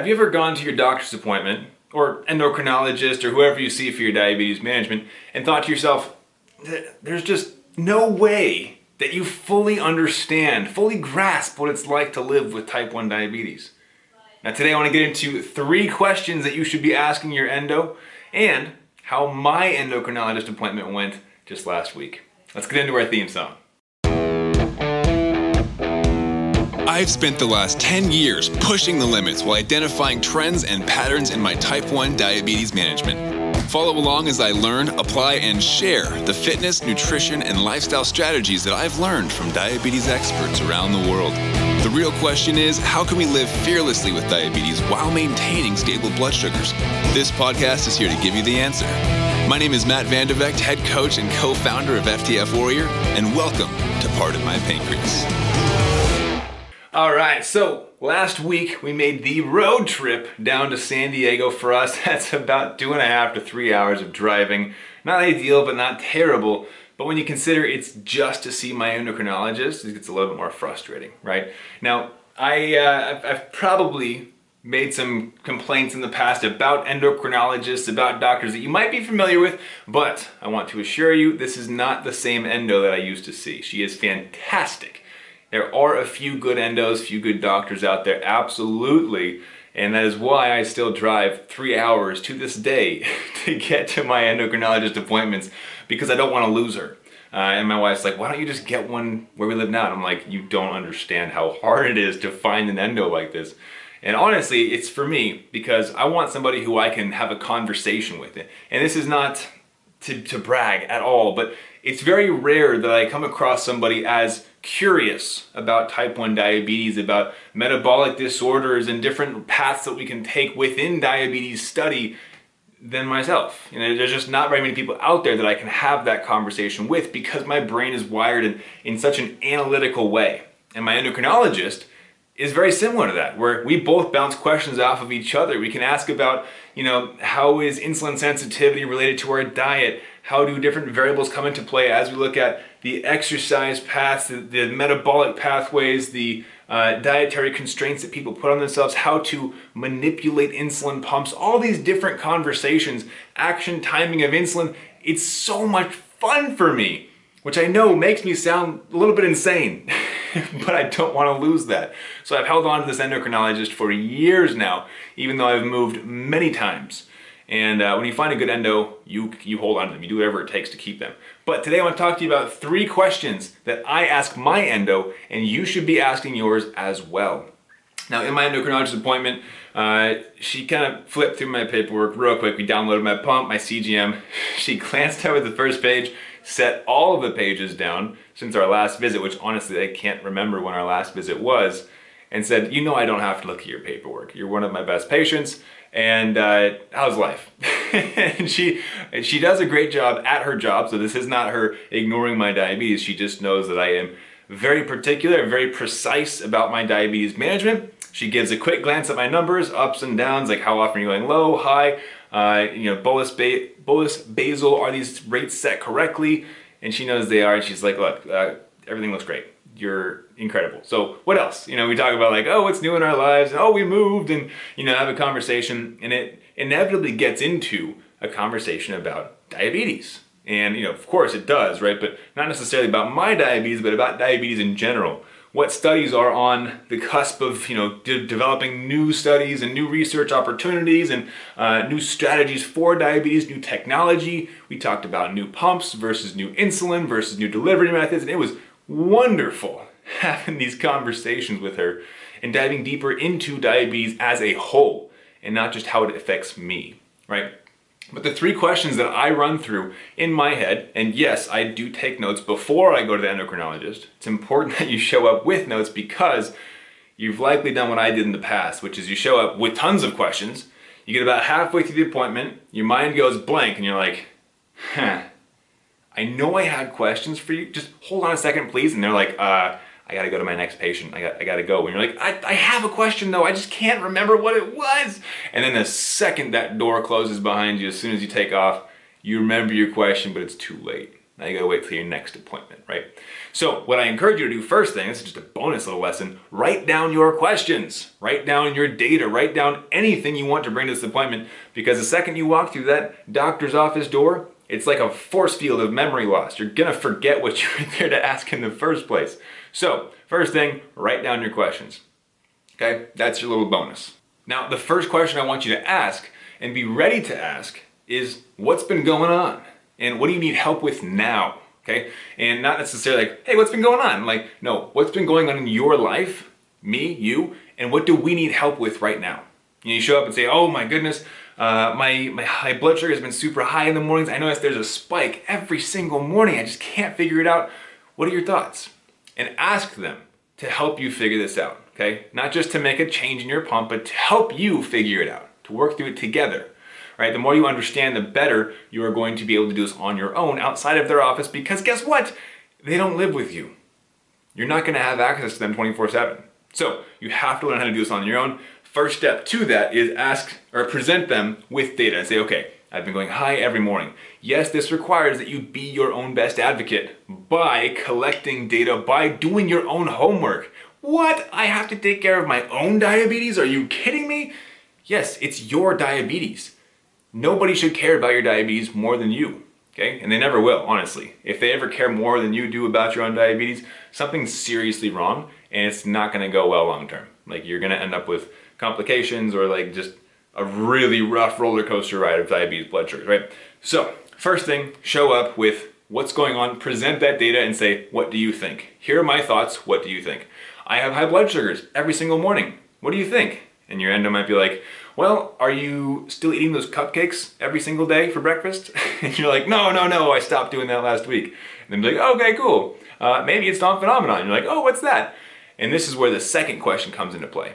Have you ever gone to your doctor's appointment or endocrinologist or whoever you see for your diabetes management and thought to yourself, there's just no way that you fully understand, fully grasp what it's like to live with type 1 diabetes? Now, today I want to get into three questions that you should be asking your endo and how my endocrinologist appointment went just last week. Let's get into our theme song. I've spent the last 10 years pushing the limits while identifying trends and patterns in my type 1 diabetes management. Follow along as I learn, apply, and share the fitness, nutrition, and lifestyle strategies that I've learned from diabetes experts around the world. The real question is how can we live fearlessly with diabetes while maintaining stable blood sugars? This podcast is here to give you the answer. My name is Matt Vande Vegte, head coach and co founder of FTF Warrior, and welcome to Part of My Pancreas. All right, so last week we made the road trip down to San Diego for us. That's about two and a half to three hours of driving. Not ideal, but not terrible. But when you consider it's just to see my endocrinologist, it gets a little bit more frustrating, right? Now, I, uh, I've, I've probably made some complaints in the past about endocrinologists, about doctors that you might be familiar with, but I want to assure you this is not the same endo that I used to see. She is fantastic. There are a few good endos, few good doctors out there, absolutely. And that is why I still drive three hours to this day to get to my endocrinologist appointments because I don't want to lose her. Uh, and my wife's like, why don't you just get one where we live now? And I'm like, you don't understand how hard it is to find an endo like this. And honestly, it's for me because I want somebody who I can have a conversation with. And this is not to, to brag at all, but it's very rare that I come across somebody as curious about type 1 diabetes, about metabolic disorders and different paths that we can take within diabetes study than myself. You know, there's just not very many people out there that I can have that conversation with because my brain is wired in, in such an analytical way. And my endocrinologist is very similar to that, where we both bounce questions off of each other. We can ask about, you know, how is insulin sensitivity related to our diet? How do different variables come into play as we look at the exercise paths, the, the metabolic pathways, the uh, dietary constraints that people put on themselves, how to manipulate insulin pumps, all these different conversations, action timing of insulin. It's so much fun for me, which I know makes me sound a little bit insane, but I don't want to lose that. So I've held on to this endocrinologist for years now, even though I've moved many times. And uh, when you find a good endo, you, you hold on to them. You do whatever it takes to keep them. But today I want to talk to you about three questions that I ask my endo, and you should be asking yours as well. Now, in my endocrinologist appointment, uh, she kind of flipped through my paperwork real quick. We downloaded my pump, my CGM. She glanced over the first page, set all of the pages down since our last visit, which honestly I can't remember when our last visit was, and said, You know, I don't have to look at your paperwork. You're one of my best patients and uh, how's life? and she she does a great job at her job. So this is not her ignoring my diabetes. She just knows that I am very particular, very precise about my diabetes management. She gives a quick glance at my numbers, ups and downs, like how often are you going low, high, uh, you know, bolus, ba- bolus, basal, are these rates set correctly? And she knows they are, and she's like, look, uh, everything looks great you're incredible. So what else? You know, we talk about like, oh, what's new in our lives? Oh, we moved and, you know, have a conversation. And it inevitably gets into a conversation about diabetes. And, you know, of course it does, right? But not necessarily about my diabetes, but about diabetes in general. What studies are on the cusp of, you know, de- developing new studies and new research opportunities and uh, new strategies for diabetes, new technology. We talked about new pumps versus new insulin versus new delivery methods. And it was wonderful having these conversations with her and diving deeper into diabetes as a whole and not just how it affects me, right? But the three questions that I run through in my head, and yes, I do take notes before I go to the endocrinologist. It's important that you show up with notes because you've likely done what I did in the past, which is you show up with tons of questions. You get about halfway through the appointment, your mind goes blank, and you're like, huh, I know I had questions for you. Just hold on a second, please. And they're like, uh, I gotta go to my next patient. I got, I gotta go. And you're like, I, I have a question though. I just can't remember what it was. And then the second that door closes behind you, as soon as you take off, you remember your question, but it's too late, Now you gotta wait till your next appointment, right? So what I encourage you to do first thing, this is just a bonus little lesson, write down your questions, write down your data, write down anything you want to bring to this appointment, because the second you walk through that doctor's office door, it's like a force field of memory loss. You're gonna forget what you were there to ask in the first place. So, first thing, write down your questions. Okay, that's your little bonus. Now, the first question I want you to ask and be ready to ask is what's been going on? And what do you need help with now? Okay, and not necessarily like, hey, what's been going on? Like, no, what's been going on in your life, me, you, and what do we need help with right now? And you show up and say, oh my goodness, uh, my, my high blood sugar has been super high in the mornings. I notice there's a spike every single morning. I just can't figure it out. What are your thoughts? And ask them to help you figure this out, okay? Not just to make a change in your pump, but to help you figure it out, to work through it together, right? The more you understand, the better you are going to be able to do this on your own outside of their office because guess what? They don't live with you. You're not gonna have access to them 24 7. So you have to learn how to do this on your own. First step to that is ask or present them with data and say, okay, I've been going high every morning. Yes, this requires that you be your own best advocate by collecting data, by doing your own homework. What? I have to take care of my own diabetes? Are you kidding me? Yes, it's your diabetes. Nobody should care about your diabetes more than you. Okay? And they never will, honestly. If they ever care more than you do about your own diabetes, something's seriously wrong and it's not gonna go well long term. Like you're gonna end up with complications or like just a really rough roller coaster ride of diabetes blood sugars, right? So, first thing, show up with what's going on, present that data and say, what do you think? Here are my thoughts, what do you think? I have high blood sugars every single morning. What do you think? And your endo might be like, well, are you still eating those cupcakes every single day for breakfast? and you're like, no, no, no, I stopped doing that last week. And then be like, okay, cool. Uh, maybe it's Dawn phenomenon. You're like, oh, what's that? And this is where the second question comes into play.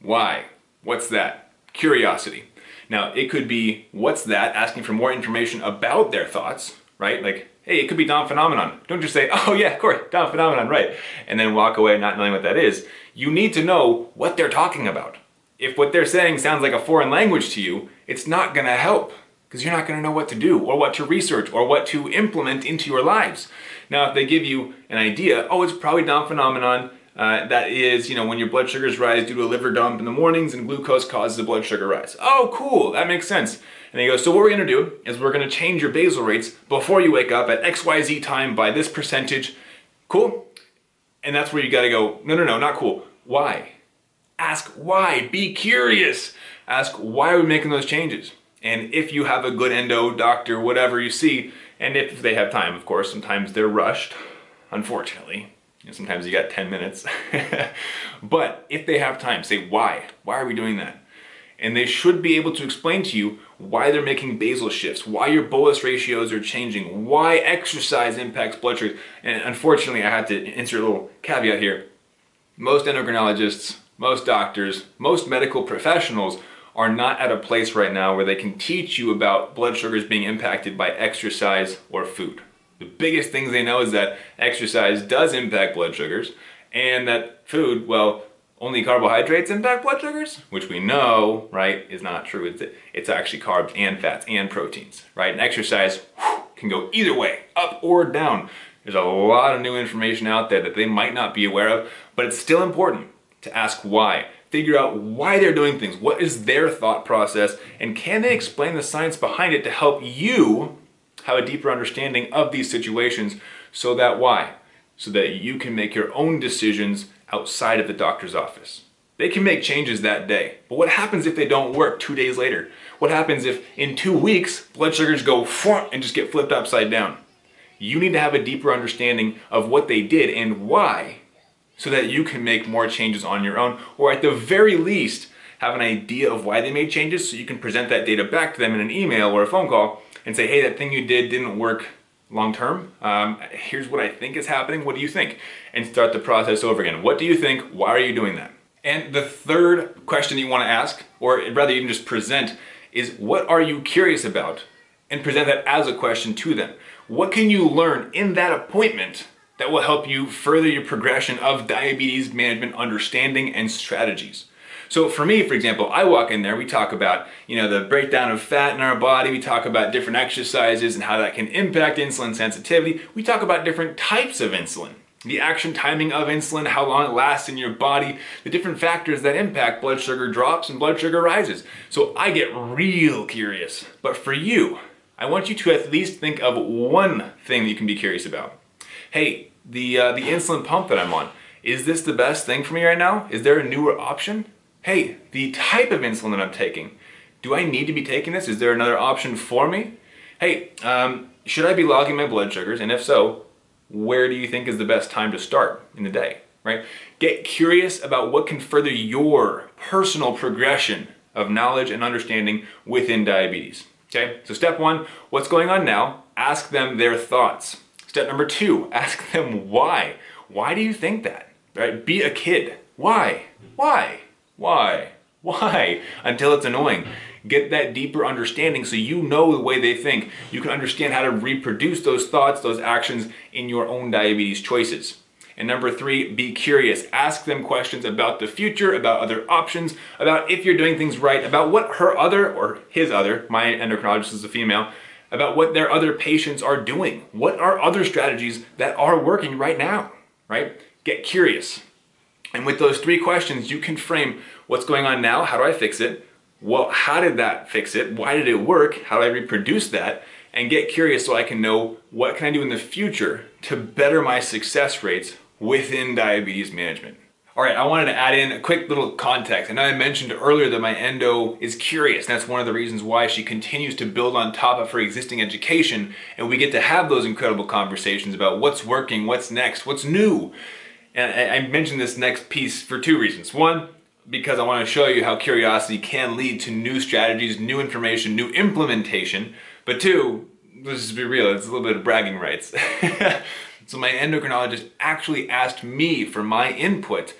Why? What's that? Curiosity. Now, it could be, what's that? Asking for more information about their thoughts, right? Like, hey, it could be Dawn phenomenon. Don't just say, oh yeah, of course, Dawn phenomenon, right? And then walk away not knowing what that is. You need to know what they're talking about. If what they're saying sounds like a foreign language to you, it's not gonna help because you're not gonna know what to do or what to research or what to implement into your lives. Now, if they give you an idea, oh, it's probably Dawn phenomenon, uh, that is, you know, when your blood sugars rise due to a liver dump in the mornings and glucose causes the blood sugar rise. Oh, cool, that makes sense. And they go, so what we're gonna do is we're gonna change your basal rates before you wake up at XYZ time by this percentage. Cool? And that's where you gotta go, no, no, no, not cool. Why? Ask why, be curious. Ask why are we making those changes? And if you have a good endo, doctor, whatever you see, and if they have time, of course, sometimes they're rushed, unfortunately, sometimes you got 10 minutes. but if they have time, say why. Why are we doing that? And they should be able to explain to you why they're making basal shifts, why your bolus ratios are changing, why exercise impacts blood sugars. And unfortunately, I had to insert a little caveat here. Most endocrinologists, most doctors, most medical professionals are not at a place right now where they can teach you about blood sugars being impacted by exercise or food. The biggest things they know is that exercise does impact blood sugars and that food, well, only carbohydrates impact blood sugars, which we know, right, is not true. It's, it's actually carbs and fats and proteins, right? And exercise whew, can go either way, up or down. There's a lot of new information out there that they might not be aware of, but it's still important to ask why. Figure out why they're doing things. What is their thought process? And can they explain the science behind it to help you have a deeper understanding of these situations so that why? So that you can make your own decisions outside of the doctor's office. They can make changes that day. But what happens if they don't work two days later? What happens if in two weeks blood sugars go and just get flipped upside down? You need to have a deeper understanding of what they did and why so that you can make more changes on your own or at the very least have an idea of why they made changes so you can present that data back to them in an email or a phone call and say, hey, that thing you did didn't work long term. Um, here's what I think is happening. What do you think? And start the process over again. What do you think? Why are you doing that? And the third question you want to ask, or rather even just present, is what are you curious about? And present that as a question to them. What can you learn in that appointment that will help you further your progression of diabetes management understanding and strategies? So for me, for example, I walk in there, we talk about, you know, the breakdown of fat in our body, we talk about different exercises and how that can impact insulin sensitivity. We talk about different types of insulin, the action timing of insulin, how long it lasts in your body, the different factors that impact blood sugar drops and blood sugar rises. So I get real curious. But for you, I want you to at least think of one thing that you can be curious about. Hey, the uh, the insulin pump that I'm on, is this the best thing for me right now? Is there a newer option? Hey, the type of insulin that I'm taking, do I need to be taking this? Is there another option for me? Hey, um, should I be logging my blood sugars? And if so, where do you think is the best time to start in the day? Right? Get curious about what can further your personal progression of knowledge and understanding within diabetes. Okay, so step one, what's going on now? Ask them their thoughts. Step number two, ask them why. Why do you think that? Right? Be a kid. Why? Why? Why? Why? Until it's annoying. Get that deeper understanding so you know the way they think. You can understand how to reproduce those thoughts, those actions in your own diabetes choices. And number three, be curious. Ask them questions about the future, about other options, about if you're doing things right, about what her other, or his other, my endocrinologist is a female, about what their other patients are doing. What are other strategies that are working right now, right? Get curious. And with those three questions, you can frame what's going on now, how do I fix it? Well, how did that fix it? Why did it work? How do I reproduce that? And get curious so I can know what can I do in the future to better my success rates within diabetes management. All right, I wanted to add in a quick little context. I know I mentioned earlier that my endo is curious. That's one of the reasons why she continues to build on top of her existing education, and we get to have those incredible conversations about what's working, what's next, what's new. And I mentioned this next piece for two reasons. One, because I want to show you how curiosity can lead to new strategies, new information, new implementation. But two, let's just be real, it's a little bit of bragging rights. So my endocrinologist actually asked me for my input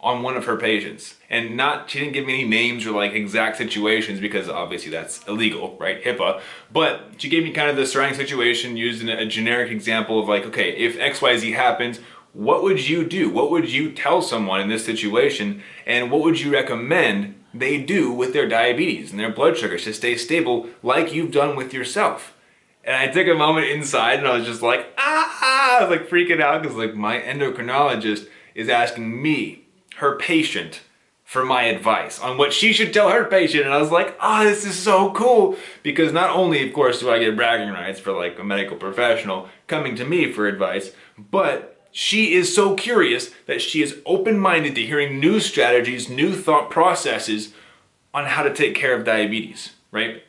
on one of her patients. And not, she didn't give me any names or like exact situations because obviously that's illegal, right? HIPAA. But she gave me kind of the surrounding situation, used a generic example of like, okay, if XYZ happens, what would you do? What would you tell someone in this situation? And what would you recommend they do with their diabetes and their blood sugars to stay stable like you've done with yourself? And I took a moment inside and I was just like, ah, I was like freaking out because like my endocrinologist is asking me, her patient, for my advice on what she should tell her patient. And I was like, oh, this is so cool. Because not only, of course, do I get bragging rights for like a medical professional coming to me for advice, but she is so curious that she is open-minded to hearing new strategies, new thought processes on how to take care of diabetes, right?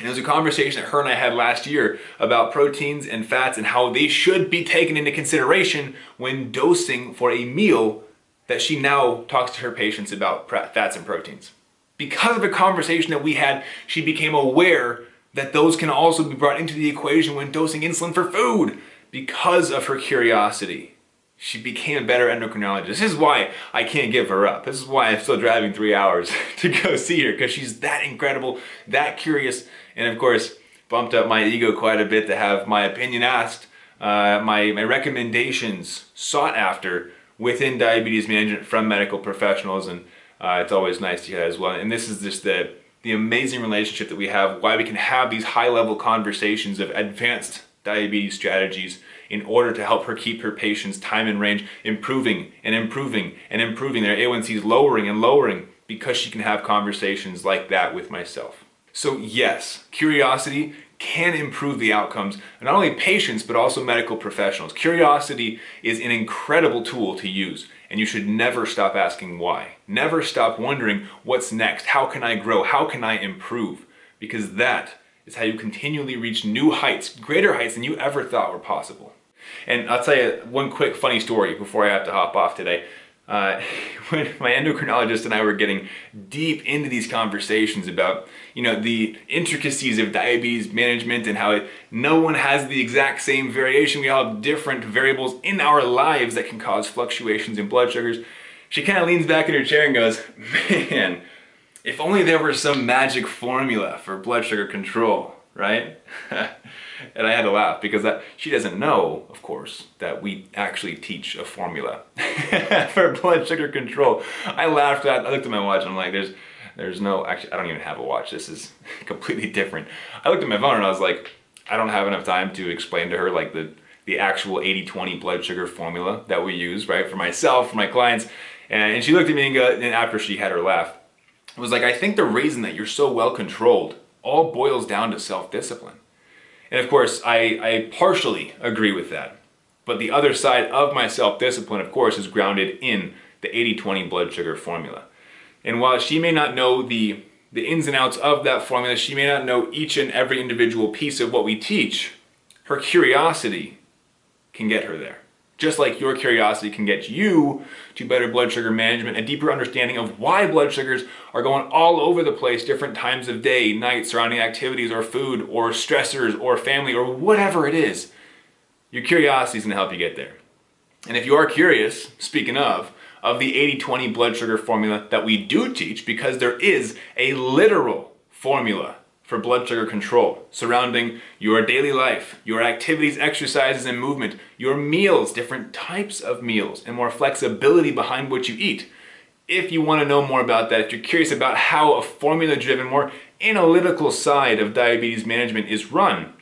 And was a conversation that her and I had last year about proteins and fats and how they should be taken into consideration when dosing for a meal that she now talks to her patients about fats and proteins. Because of a conversation that we had, she became aware that those can also be brought into the equation when dosing insulin for food because of her curiosity she became a better endocrinologist. This is why I can't give her up. This is why I'm still driving three hours to go see her because she's that incredible, that curious, and of course, bumped up my ego quite a bit to have my opinion asked, uh, my, my recommendations sought after within diabetes management from medical professionals. And uh, it's always nice to hear that as well. And this is just the, the amazing relationship that we have, why we can have these high level conversations of advanced diabetes strategies in order to help her keep her patients' time and range improving and improving and improving, their A1Cs lowering and lowering because she can have conversations like that with myself. So, yes, curiosity can improve the outcomes not only patients but also medical professionals. Curiosity is an incredible tool to use, and you should never stop asking why. Never stop wondering what's next, how can I grow, how can I improve? Because that is how you continually reach new heights, greater heights than you ever thought were possible. And I'll tell you one quick funny story before I have to hop off today. Uh, when my endocrinologist and I were getting deep into these conversations about, you know, the intricacies of diabetes management and how it, no one has the exact same variation. We all have different variables in our lives that can cause fluctuations in blood sugars. She kind of leans back in her chair and goes, man, if only there were some magic formula for blood sugar control. right? and I had to laugh because that, she doesn't know, of course, that we actually teach a formula for blood sugar control. I laughed at, I looked at my watch and I'm like, there's, there's no, actually, I don't even have a watch. This is completely different. I looked at my phone and I was like, I don't have enough time to explain to her like the, the actual 80-20 blood sugar formula that we use, right? For myself, for my clients. And, and she looked at me and, go, and after she had her laugh, was like, I think the reason that you're so well controlled all boils down to self-discipline. And of course, I, I partially agree with that. But the other side of my self-discipline, of course, is grounded in the 80-20 blood sugar formula. And while she may not know the, the ins and outs of that formula, she may not know each and every individual piece of what we teach, her curiosity can get her there. Just like your curiosity can get you to better blood sugar management, a deeper understanding of why blood sugars are going all over the place, different times of day, night, surrounding activities, or food, or stressors, or family, or whatever it is. Your curiosity is going to help you get there. And if you are curious, speaking of, of the 80 20 blood sugar formula that we do teach, because there is a literal formula for blood sugar control surrounding your daily life, your activities, exercises, and movement, your meals, different types of meals, and more flexibility behind what you eat. If you want to know more about that, if you're curious about how a formula driven, more analytical side of diabetes management is run,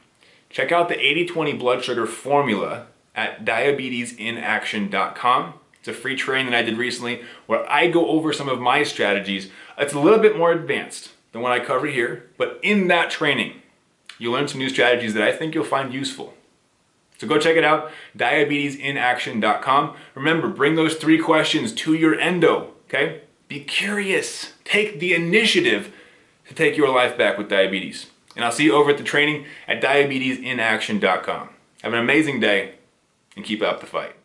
check out the 80 20 blood sugar formula at diabetesinaction.com. It's a free training that I did recently where I go over some of my strategies. It's a little bit more advanced than what I cover here, but in that training, you'll learn some new strategies that I think you'll find useful. So go check it out, diabetesinaction.com. Remember, bring those three questions to your endo, okay? Be curious. Take the initiative to take your life back with diabetes. And I'll see you over at the training at diabetesinaction.com. Have an amazing day and keep up the fight.